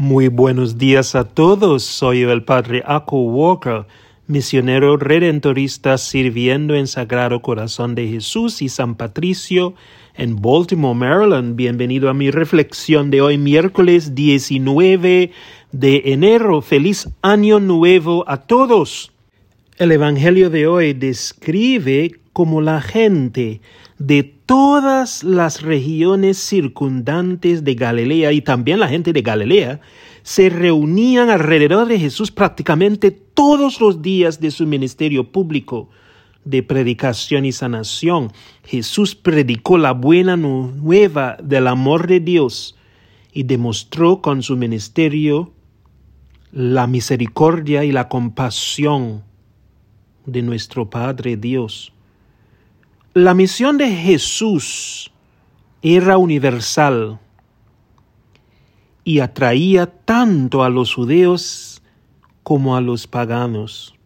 Muy buenos días a todos. Soy el Padre Ako Walker, misionero redentorista sirviendo en Sagrado Corazón de Jesús y San Patricio en Baltimore, Maryland. Bienvenido a mi reflexión de hoy, miércoles 19 de enero. Feliz año nuevo a todos. El Evangelio de hoy describe cómo la gente de todas las regiones circundantes de Galilea y también la gente de Galilea se reunían alrededor de Jesús prácticamente todos los días de su ministerio público de predicación y sanación. Jesús predicó la buena nueva del amor de Dios y demostró con su ministerio la misericordia y la compasión de nuestro Padre Dios. La misión de Jesús era universal y atraía tanto a los judíos como a los paganos.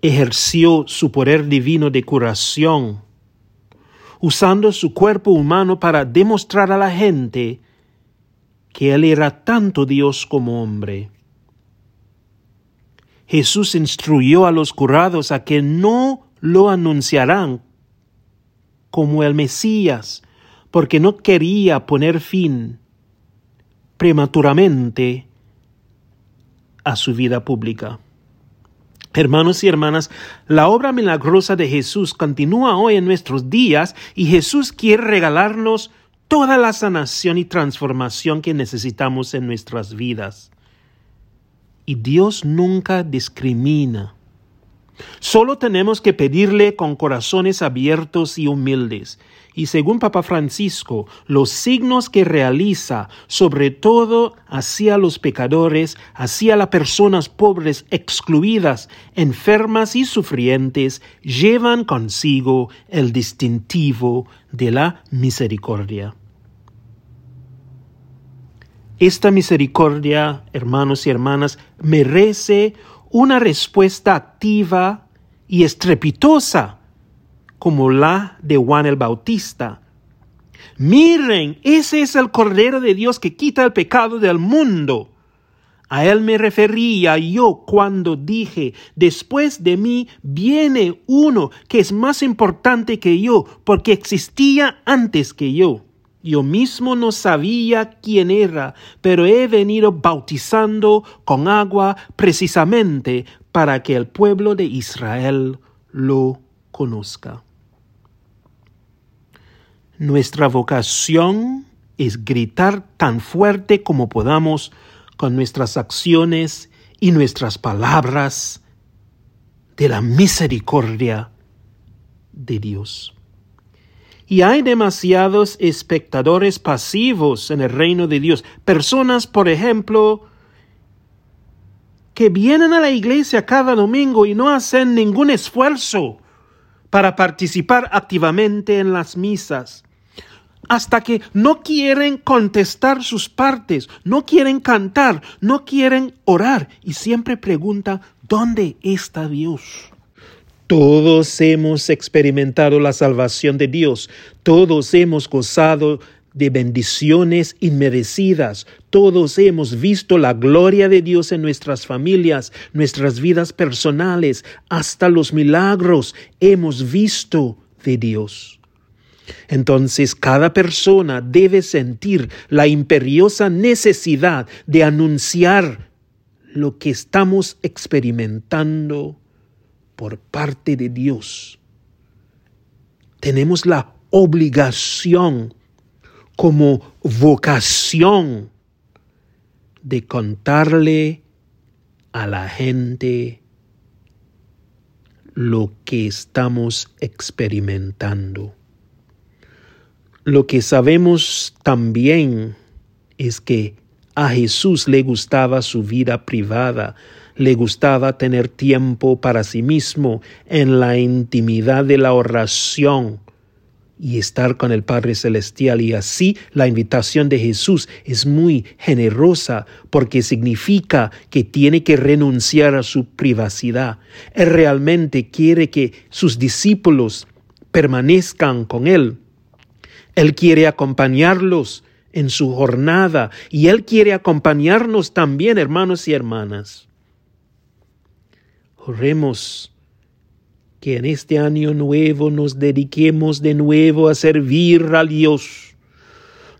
Ejerció su poder divino de curación, usando su cuerpo humano para demostrar a la gente que Él era tanto Dios como hombre. Jesús instruyó a los curados a que no lo anunciarán como el Mesías, porque no quería poner fin prematuramente a su vida pública. Hermanos y hermanas, la obra milagrosa de Jesús continúa hoy en nuestros días y Jesús quiere regalarnos toda la sanación y transformación que necesitamos en nuestras vidas. Y Dios nunca discrimina. Solo tenemos que pedirle con corazones abiertos y humildes. Y según Papa Francisco, los signos que realiza, sobre todo hacia los pecadores, hacia las personas pobres, excluidas, enfermas y sufrientes, llevan consigo el distintivo de la misericordia. Esta misericordia, hermanos y hermanas, merece una respuesta activa y estrepitosa como la de Juan el Bautista. Miren, ese es el Cordero de Dios que quita el pecado del mundo. A él me refería yo cuando dije, después de mí viene uno que es más importante que yo, porque existía antes que yo. Yo mismo no sabía quién era, pero he venido bautizando con agua precisamente para que el pueblo de Israel lo conozca. Nuestra vocación es gritar tan fuerte como podamos con nuestras acciones y nuestras palabras de la misericordia de Dios. Y hay demasiados espectadores pasivos en el reino de Dios. Personas, por ejemplo, que vienen a la iglesia cada domingo y no hacen ningún esfuerzo para participar activamente en las misas. Hasta que no quieren contestar sus partes, no quieren cantar, no quieren orar y siempre preguntan, ¿dónde está Dios? Todos hemos experimentado la salvación de Dios, todos hemos gozado de bendiciones inmerecidas, todos hemos visto la gloria de Dios en nuestras familias, nuestras vidas personales, hasta los milagros hemos visto de Dios. Entonces cada persona debe sentir la imperiosa necesidad de anunciar lo que estamos experimentando por parte de Dios. Tenemos la obligación como vocación de contarle a la gente lo que estamos experimentando. Lo que sabemos también es que a Jesús le gustaba su vida privada, le gustaba tener tiempo para sí mismo en la intimidad de la oración y estar con el Padre Celestial. Y así la invitación de Jesús es muy generosa porque significa que tiene que renunciar a su privacidad. Él realmente quiere que sus discípulos permanezcan con Él. Él quiere acompañarlos en su jornada y Él quiere acompañarnos también, hermanos y hermanas. Oremos que en este año nuevo nos dediquemos de nuevo a servir a Dios.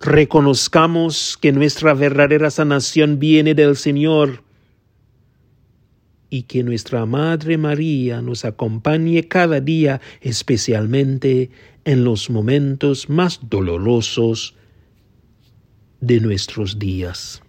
Reconozcamos que nuestra verdadera sanación viene del Señor y que nuestra Madre María nos acompañe cada día, especialmente en los momentos más dolorosos de nuestros días.